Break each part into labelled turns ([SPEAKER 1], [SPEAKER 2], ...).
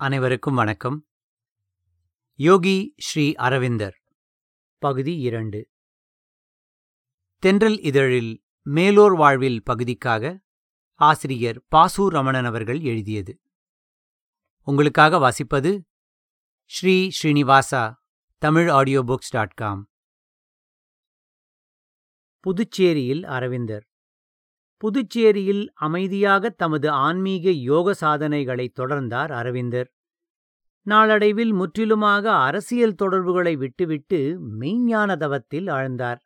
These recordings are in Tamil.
[SPEAKER 1] அனைவருக்கும் வணக்கம். யோகி ஸ்ரீ அரவிந்தர் பகுதி இரண்டு. தென்றல் இதழில் மேலோர் வாழ்வில் பகுதிக்காக ஆசிரியர் பாசு ரமணன் அவர்கள் எழுதியது. உங்களுக்காக வாசிப்பது Sri Srinivasa Tamil audio books dot com புதுச்சேரியில் அரவிந்தர் புதுச்சேரியில் அமைதியாக தமது ஆன்மீக யோக சாதனைகளை தொடர்ந்தார் அரவிந்தர். நாளடைவில் முற்றிலுமாக அரசியல் தொடர்புகளை விட்டுவிட்டு மெய்ஞான தவத்தில் ஆழ்ந்தார்.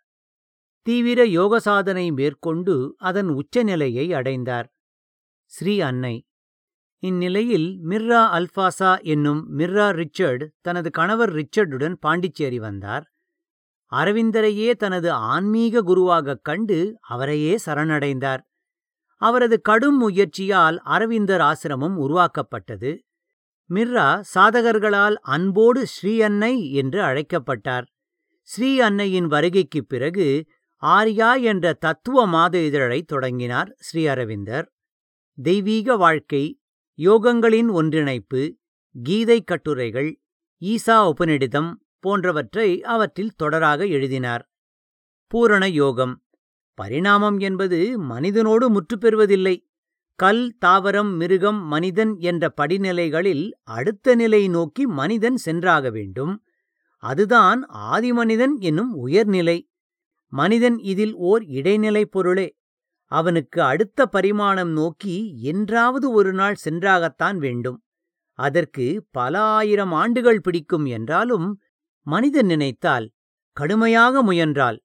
[SPEAKER 1] தீவிர யோக சாதனை மேற்கொண்டு அதன் உச்சநிலையை அடைந்தார். ஸ்ரீ அன்னை. இந்நிலையில் மிர்ரா அல்ஃபாசா என்னும் மிர்ரா ரிச்சர்டு தனது கணவர் ரிச்சர்டுடன் பாண்டிச்சேரி வந்தார். அரவிந்தரையே தனது ஆன்மீக குருவாகக் கண்டு அவரையே சரணடைந்தார். அவரது கடும் முயற்சியால் அரவிந்தர் ஆசிரமம் உருவாக்கப்பட்டது. மிர்ரா சாதகர்களால் அன்போடு ஸ்ரீ அன்னை என்று அழைக்கப்பட்டார். ஸ்ரீ அன்னையின் வருகைக்குப் பிறகு ஆர்யா என்ற தத்துவ மாத இதழை தொடங்கினார் ஸ்ரீ அரவிந்தர். தெய்வீக வாழ்க்கை யோகங்களின் ஒன்றிணைப்பு கீதை கட்டுரைகள் ஈசா உபநிடிதம் போன்றவற்றை அவற்றில் தொடராக எழுதினார். பூரண யோகம். பரிணாமம் என்பது மனிதனோடு முற்றுப்பெறுவதில்லை. கல் தாவரம் மிருகம் மனிதன் என்ற படிநிலைகளில் அடுத்த நிலை நோக்கி மனிதன் சென்றாக வேண்டும். அதுதான் ஆதிமனிதன் என்னும் உயர்நிலை. மனிதன் இதில் ஓர் இடைநிலை பொருளே. அவனுக்கு அடுத்த பரிமாணம் நோக்கி என்றாவது ஒரு நாள் சென்றாகத்தான் வேண்டும். அதற்கு பல ஆயிரம் ஆண்டுகள் பிடிக்கும் என்றாலும் மனிதன் நினைத்தால் கடுமையாக முயன்றால்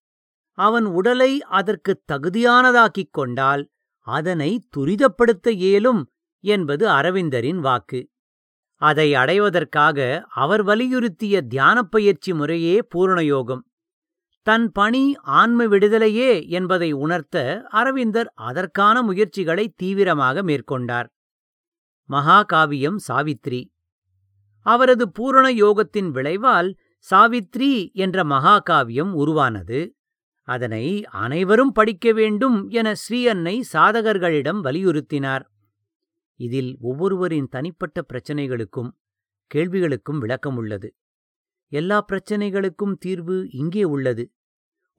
[SPEAKER 1] அவன் உடலை அதற்குத் தகுதியானதாக்கிக் கொண்டால் அதனை துரிதப்படுத்த இயலும் என்பது அரவிந்தரின் வாக்கு. அதை அடைவதற்காக அவர் வலியுறுத்திய தியானப் பயிற்சி முறையே பூரணயோகம். தன் பணி ஆன்ம விடுதலையே என்பதை உணர்த்த அரவிந்தர் அதற்கான முயற்சிகளை தீவிரமாக மேற்கொண்டார். மகாகாவியம் சாவித்ரி. அவரது பூரண யோகத்தின் விளைவால் சாவித்ரி என்ற மகாகாவியம் உருவானது. அதனை அனைவரும் படிக்க வேண்டும் என ஸ்ரீ அன்னை சாதகர்களிடம் வலியுறுத்தினார். இதில் ஒவ்வொருவரின் தனிப்பட்ட பிரச்சனைகளுக்கும் கேள்விகளுக்கும் விளக்கம் உள்ளது. எல்லா பிரச்சனைகளுக்கும் தீர்வு இங்கே உள்ளது.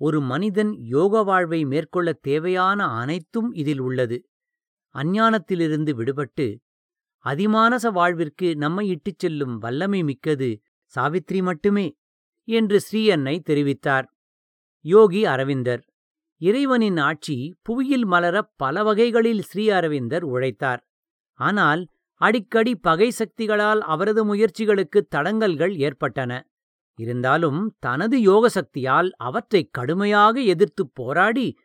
[SPEAKER 1] ஒரு மனிதன் யோக வாழ்வை மேற்கொள்ளத் தேவையான அனைத்தும் இதில் உள்ளது. அஞ்ஞானத்திலிருந்து விடுபட்டு அதிமானச வாழ்விற்கு நம்மை இட்டுச் செல்லும் வல்லமை மிக்கது சாவித்ரி மட்டுமே என்று ஸ்ரீயன்னை தெரிவித்தார். யோகி அரவிந்தர். இறைவனின் ஆட்சி புவியில் மலர பல வகைகளில் ஸ்ரீ அரவிந்தர் உழைத்தார். ஆனால் அடிக்கடி பகை சக்திகளால் அவரது முயற்சிகளுக்கு தடங்கல்கள் ஏற்பட்டன. இருந்தாலும் தனது யோக சக்தியால் அவற்றை கடுமையாக எதிர்த்துப் போராடி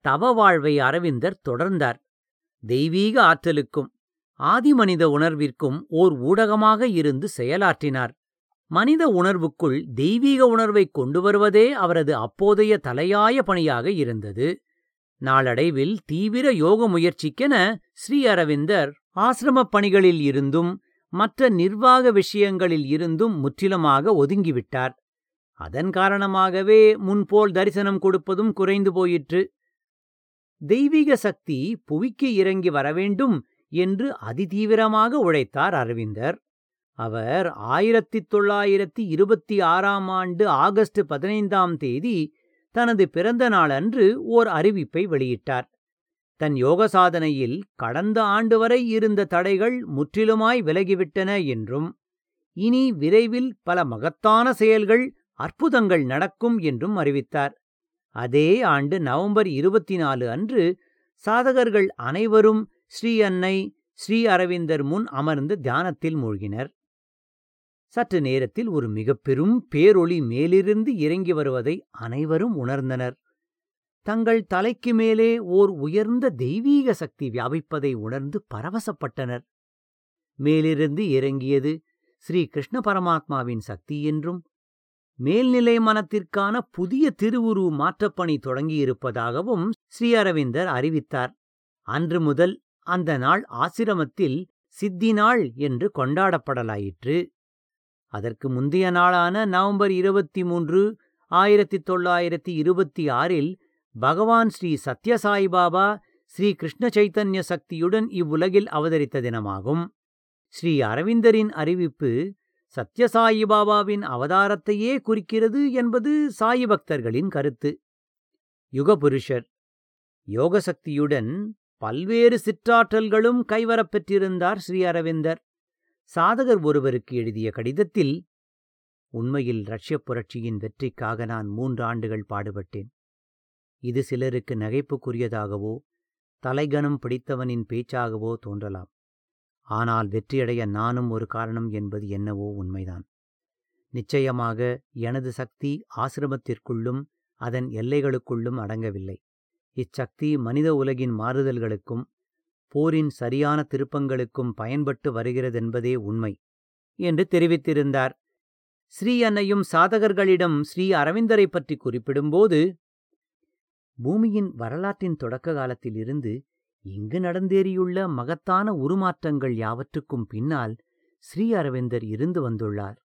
[SPEAKER 1] தவ வாழ்வை அரவிந்தர் தொடர்ந்தார். தெய்வீக ஆற்றலுக்கும் ஆதிமனித உணர்விற்கும் ஓர் ஊடகமாக இருந்து செயலாற்றினார். மனித உணர்வுக்குள் தெய்வீக உணர்வை கொண்டு வருவதே அவரது அப்போதைய தலையாய பணியாக இருந்தது. நாளடைவில் தீவிர யோக முயற்சிக்கென ஸ்ரீ அரவிந்தர் ஆசிரமப் பணிகளில் இருந்தும் மற்ற நிர்வாக விஷயங்களில் இருந்தும் முற்றிலுமாக ஒதுங்கிவிட்டார். அதன் காரணமாகவே முன்போல் தரிசனம் கொடுப்பதும் குறைந்து போயிற்று. தெய்வீக சக்தி புவிக்கு இறங்கி வரவேண்டும் என்று அதிதீவிரமாக உழைத்தார் அரவிந்தர். அவர் ஆயிரத்தி தொள்ளாயிரத்தி இருபத்தி ஆறாம் ஆண்டு ஆகஸ்ட் பதினைந்தாம் தேதி தனது பிறந்த நாளன்று ஓர் அறிவிப்பை வெளியிட்டார். தன் யோக சாதனையில் கடந்த ஆண்டு வரை இருந்த தடைகள் முற்றிலுமாய் விலகிவிட்டன என்றும் இனி விரைவில் பல மகத்தான செயல்கள் அற்புதங்கள் நடக்கும் என்றும் அறிவித்தார். அதே ஆண்டு நவம்பர் இருபத்தி நாலு அன்று சாதகர்கள் அனைவரும் ஸ்ரீ அன்னை ஸ்ரீ அரவிந்தர் முன் அமர்ந்து தியானத்தில் மூழ்கினர். சற்று நேரத்தில் ஒரு மிக பெரும் பேரொளி மேலிருந்து இறங்கி வருவதை அனைவரும் உணர்ந்தனர். தங்கள் தலைக்கு மேலே ஓர் உயர்ந்த தெய்வீக சக்தி வியாபிப்பதை உணர்ந்து பரவசப்பட்டனர். மேலிருந்து இறங்கியது ஸ்ரீ கிருஷ்ண பரமாத்மாவின் சக்தி என்றும் மேல்நிலை மனத்திற்கான புதிய திருவுரு மாற்றப்பணி தொடங்கியிருப்பதாகவும் ஸ்ரீ அரவிந்தர் அறிவித்தார். அன்று முதல் அந்த நாள் ஆசிரமத்தில் சித்தி நாள் என்று கொண்டாடப்படலாயிற்று. அதற்கு முந்தைய நாளான நவம்பர் இருபத்தி மூன்று ஆயிரத்தி தொள்ளாயிரத்தி இருபத்தி ஆறில் பகவான் ஸ்ரீ சத்யசாய் பாபா ஸ்ரீ கிருஷ்ண சைத்தன்ய சக்தியுடன் இவ்வுலகில் அவதரித்த தினமாகும். ஸ்ரீ அரவிந்தரின் அறிவிப்பு சத்யசாயி பாபாவின் அவதாரத்தையே குறிக்கிறது என்பது சாயி பக்தர்களின் கருத்து. யுகபுருஷர் யோகசக்தியுடன் பல்வேறு சிற்றாற்றல்களும் கைவரப்பெற்றிருந்தார் ஸ்ரீ அரவிந்தர். சாதகர் ஒருவருக்கு எழுதிய கடிதத்தில் உண்மையில் ரஷ்யப் புரட்சியின் வெற்றிக்காக நான் மூன்று ஆண்டுகள் பாடுபட்டேன். இது சிலருக்கு நகைப்புக்குரியதாகவோ தலைகனம் பிடித்தவனின் பேச்சாகவோ தோன்றலாம். ஆனால் வெற்றியடைய நானும் ஒரு காரணம் என்பது என்னவோ உண்மைதான். நிச்சயமாக எனது சக்தி ஆசிரமத்திற்குள்ளும் அதன் எல்லைகளுக்குள்ளும் அடங்கவில்லை. இச்சக்தி மனித உலகின் மாறுதல்களுக்கும் போரின் சரியான திருப்பங்களுக்கும் பயன்பட்டு வருகிறதென்பதே உண்மை என்று தெரிவித்திருந்தார். ஸ்ரீ அன்னையும் சாதகர்களிடம் ஸ்ரீ அரவிந்தரை பற்றி குறிப்பிடும்போது பூமியின் வரலாற்றின் தொடக்க காலத்திலிருந்து இங்கு நடந்தேறியுள்ள மகத்தான உருமாற்றங்கள் யாவற்றுக்கும் பின்னால் ஸ்ரீ அரவிந்தர் இருந்து வந்துள்ளார்.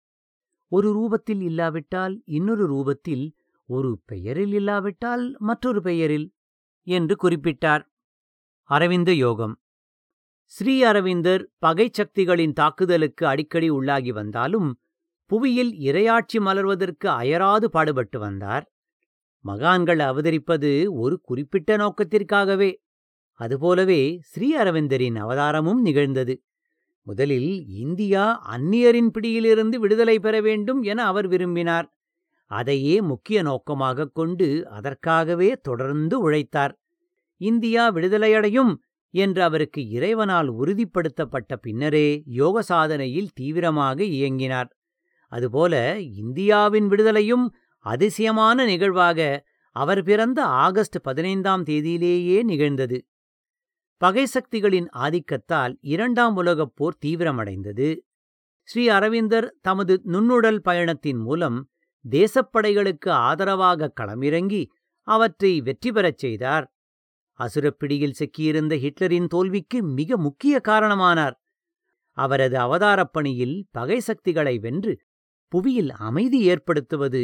[SPEAKER 1] ஒரு ரூபத்தில் இல்லாவிட்டால் இன்னொரு ரூபத்தில் ஒரு பெயரில் இல்லாவிட்டால் மற்றொரு பெயரில் என்று குறிப்பிட்டார். அரவிந்த யோகம். ஸ்ரீ அரவிந்தர் பகை சக்திகளின் தாக்குதலுக்கு அடிக்கடி உள்ளாகி வந்தாலும் புவியில் இரையாட்சி மலர்வதற்கு அயராது பாடுபட்டு வந்தார். மகான்கள் அவதரிப்பது ஒரு குறிப்பிட்ட நோக்கத்திற்காகவே. அதுபோலவே ஸ்ரீ அரவிந்தரின் அவதாரமும் நிகழ்ந்தது. முதலில் இந்தியா அந்நியரின் பிடியிலிருந்து விடுதலை பெற வேண்டும் என அவர் விரும்பினார். அதையே முக்கிய நோக்கமாகக் கொண்டு அதற்காகவே தொடர்ந்து உழைத்தார். இந்தியா விடுதலையடையும் என்று அவருக்கு இறைவனால் உறுதிப்படுத்தப்பட்ட பின்னரே யோக சாதனையில் தீவிரமாக இயங்கினார். அதுபோல இந்தியாவின் விடுதலையும் அதிசயமான நிகழ்வாக அவர் பிறந்த ஆகஸ்ட் பதினைந்தாம் தேதியிலேயே நிகழ்ந்தது. பகை சக்திகளின் ஆதிக்கத்தால் இரண்டாம் உலகப் போர் தீவிரமடைந்தது. ஸ்ரீ அரவிந்தர் தமது நுண்ணுடல் பயணத்தின் மூலம் தேசப்படைகளுக்கு ஆதரவாக களமிறங்கி அவற்றை வெற்றி பெறச் செய்தார். அசுரப்பிடியில் சிக்கியிருந்த ஹிட்லரின் தோல்விக்கு மிக முக்கிய காரணமானார். அவரது அவதாரப் பணியில் பகை சக்திகளை வென்று புவியில் அமைதி ஏற்படுத்துவது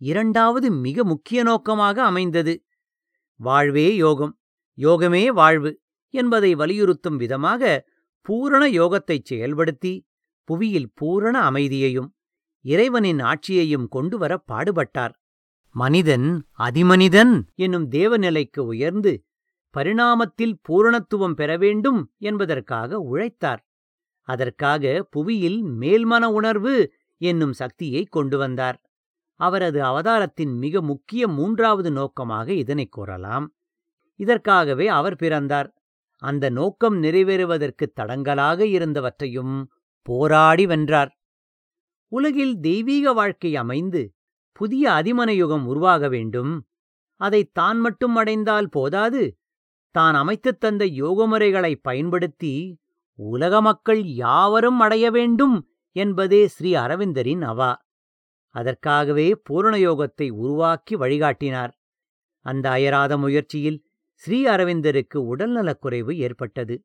[SPEAKER 1] இரண்டாவது மிக முக்கிய நோக்கமாக அமைந்தது. வாழ்வே யோகம் யோகமே வாழ்வு என்பதை வலியுறுத்தும் விதமாக பூரண யோகத்தைச் செயல்படுத்தி புவியில் பூரண அமைதியையும் இறைவனின் ஆட்சியையும் கொண்டுவர பாடுபட்டார். மனிதன் அதிமனிதன் என்னும் தேவநிலைக்கு உயர்ந்து பரிணாமத்தில் பூரணத்துவம் பெற வேண்டும் என்பதற்காக உழைத்தார். அதற்காக புவியில் மேல்மன உணர்வு என்னும் சக்தியை கொண்டு வந்தார். அவரது அவதாரத்தின் மிக முக்கிய மூன்றாவது நோக்கமாக இதனை கூறலாம். இதற்காகவே அவர் பிறந்தார். அந்த நோக்கம் நிறைவேறுவதற்கு தடங்கலாக இருந்தவற்றையும் போராடி வென்றார். உலகில் தெய்வீக வாழ்க்கை அமைந்து புதிய அதிமன யுகம் உருவாக வேண்டும். அதை தான் மட்டும் அடைந்தால் போதாது தான் அமைத்துத் தந்த யோகமுறைகளை பயன்படுத்தி உலக மக்கள் யாவரும் அடைய வேண்டும் என்பதே ஸ்ரீ அரவிந்தரின் அவா. அதற்காகவே பூரண யோகத்தை உருவாக்கி வழிகாட்டினார். அந்த அயராத முயற்சியில் ஸ்ரீ அரவிந்தருக்கு உடல்நலக்குறைவு ஏற்பட்டது.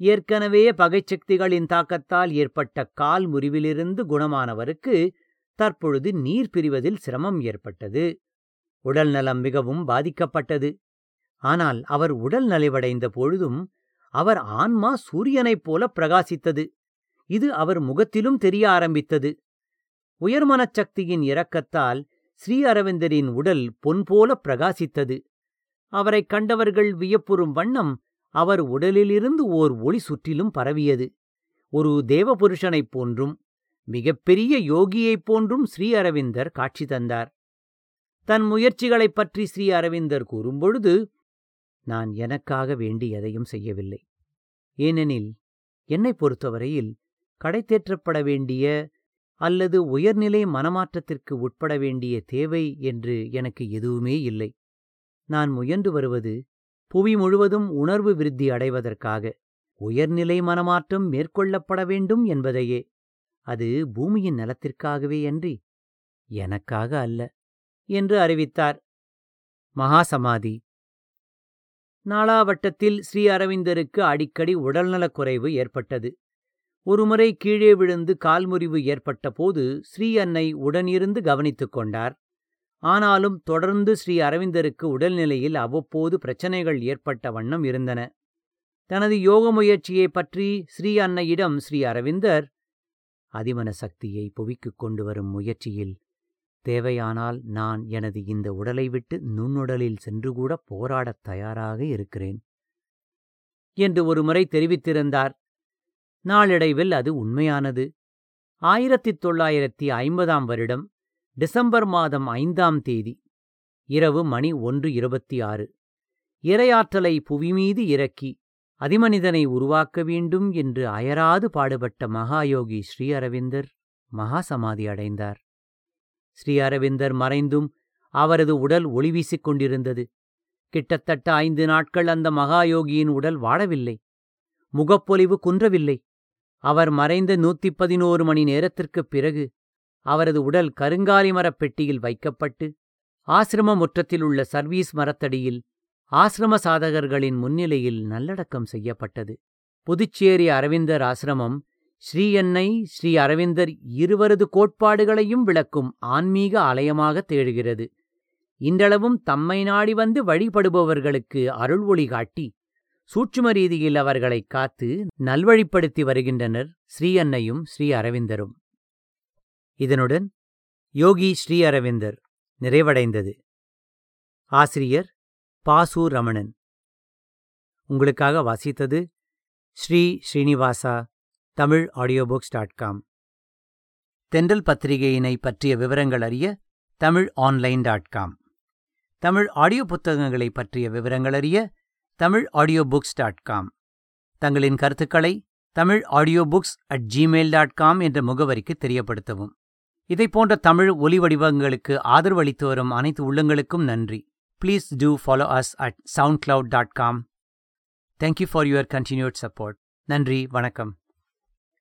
[SPEAKER 1] ஏற்கனவே பகைச்சக்திகளின் தாக்கத்தால் ஏற்பட்ட கால் முறிவிலிருந்து குணமானவருக்கு தற்பொழுது நீர் பிரிவதில் சிரமம் ஏற்பட்டது. உடல்நலம் மிகவும் பாதிக்கப்பட்டது. ஆனால் அவர் உடல் நலிவடைந்த பொழுதும் அவர் ஆன்மா சூரியனைப் போல பிரகாசித்தது. இது அவர் முகத்திலும் தெரிய ஆரம்பித்தது. உயர்மனச் சக்தியின் இரக்கத்தால் ஸ்ரீ அரவிந்தரின் உடல் பொன் போல பிரகாசித்தது. அவரைக் கண்டவர்கள் வியப்புறும் வண்ணம் அவர் உடலிலிருந்து ஓர் ஒளி சுற்றிலும் பரவியது. ஒரு தேவபுருஷனைப் போன்றும் மிகப்பெரிய யோகியைப் போன்றும் ஸ்ரீ அரவிந்தர் காட்சி தந்தார். தன் முயற்சிகளைப் பற்றி ஸ்ரீ அரவிந்தர் கூறும்பொழுது நான் எனக்காக வேண்டி எதையும் செய்யவில்லை. ஏனெனில் என்னைப் பொறுத்தவரையில் கடைத்தேற்றப்பட வேண்டிய அல்லது உயர்நிலை மனமாற்றத்திற்கு உட்பட வேண்டிய தேவை என்று எனக்கு எதுவுமே இல்லை. நான் முயன்று வருவது புவி முழுவதும் உணர்வு விருத்தி அடைவதற்காக உயர்நிலை மனமாற்றம் மேற்கொள்ளப்பட வேண்டும் என்பதையே. அது பூமியின் நலத்திற்காகவே அன்றி எனக்காக அல்ல என்று அறிவித்தார். மகாசமாதி நாளாவட்டத்தில் ஸ்ரீ அரவிந்தருக்கு அடிக்கடி உடல்நலக் குறைவு ஏற்பட்டது. ஒருமுறை கீழே விழுந்து கால்முறிவு ஏற்பட்ட போது ஸ்ரீ அன்னை உடனிருந்து கவனித்துக் கொண்டார். ஆனாலும் தொடர்ந்து ஸ்ரீ அரவிந்தருக்கு உடல்நிலையில் அவ்வப்போது பிரச்சனைகள் ஏற்பட்ட வண்ணம் இருந்தன. தனது யோக முயற்சியை பற்றி ஸ்ரீ அன்னையிடம் ஸ்ரீ அரவிந்தர் அதிமன சக்தியை புவிக்குக் கொண்டு வரும் முயற்சியில் தேவையானால் நான் எனது இந்த உடலை விட்டு நுண்ணுடலில் சென்று கூட போராடத் தயாராக இருக்கிறேன். என்று ஒருமுறை தெரிவித்திருந்தார். நாளடைவில் அது உண்மையானது. ஆயிரத்தி தொள்ளாயிரத்தி ஐம்பதாம் வருடம் டிசம்பர் மாதம் ஐந்தாம் தேதி இரவு மணி ஒன்று இருபத்தி ஆறு இரையாற்றலை புவிமீது இறக்கி அதிமனிதனை உருவாக்க வேண்டும் என்று அயராது பாடுபட்ட மகாயோகி ஸ்ரீ அரவிந்தர் மகாசமாதி அடைந்தார். ஸ்ரீ அரவிந்தர் மறைந்தும் அவரது உடல் ஒளி வீசிக் கொண்டிருந்தது. கிட்டத்தட்ட ஐந்து நாட்கள் அந்த மகாயோகியின் உடல் வாடவில்லை. முகப்பொலிவு குன்றவில்லை. அவர் மறைந்த நூத்தி பதினோரு மணி நேரத்திற்குப் பிறகு அவரது உடல் கருங்காலி மரப் பெட்டியில் வைக்கப்பட்டு ஆசிரம முற்றத்தில் உள்ள சர்வீஸ் மரத்தடியில் ஆசிரம சாதகர்களின் முன்னிலையில் நல்லடக்கம் செய்யப்பட்டது. புதுச்சேரி அரவிந்தர் ஆசிரமம் ஸ்ரீயன்னை ஸ்ரீ அரவிந்தர் இருவரது கோட்பாடுகளையும் விளக்கும் ஆன்மீக ஆலயமாக தேடுகிறது. இன்றளவும் தம்மை நாடி வந்து வழிபடுபவர்களுக்கு அருள் ஒளி காட்டி சூட்சும ரீதியில் அவர்களைக் காத்து நல்வழிப்படுத்தி வருகின்றனர் ஸ்ரீ அன்னையும் ஸ்ரீ அரவிந்தரும். இதனுடன் யோகி ஸ்ரீ அரவிந்தர் நிறைவடைந்தது. ஆசிரியர் பாசு ரமணன். உங்களுக்காக வாசித்தது Sri Srinivasa Tamil audio books dot com Thendral பத்திரிகையினை பற்றிய விவரங்கள் அறிய Tamil online dot com Tamil audio புத்தகங்களை பற்றிய விவரங்கள் அறிய Tamil audio books dot com தங்களின் கருத்துக்களை Tamil audio books at Gmail dot com என்ற முகவரிக்கு தெரியப்படுத்தவும். இதை போன்ற தமிழ் ஒலி வடிவங்களுக்கு ஆதரவு அளித்து வரும் அனைத்து உள்ளங்களுக்கும் நன்றி. Please do follow us at SoundCloud dot com thank you for your continued support நன்றி வணக்கம்.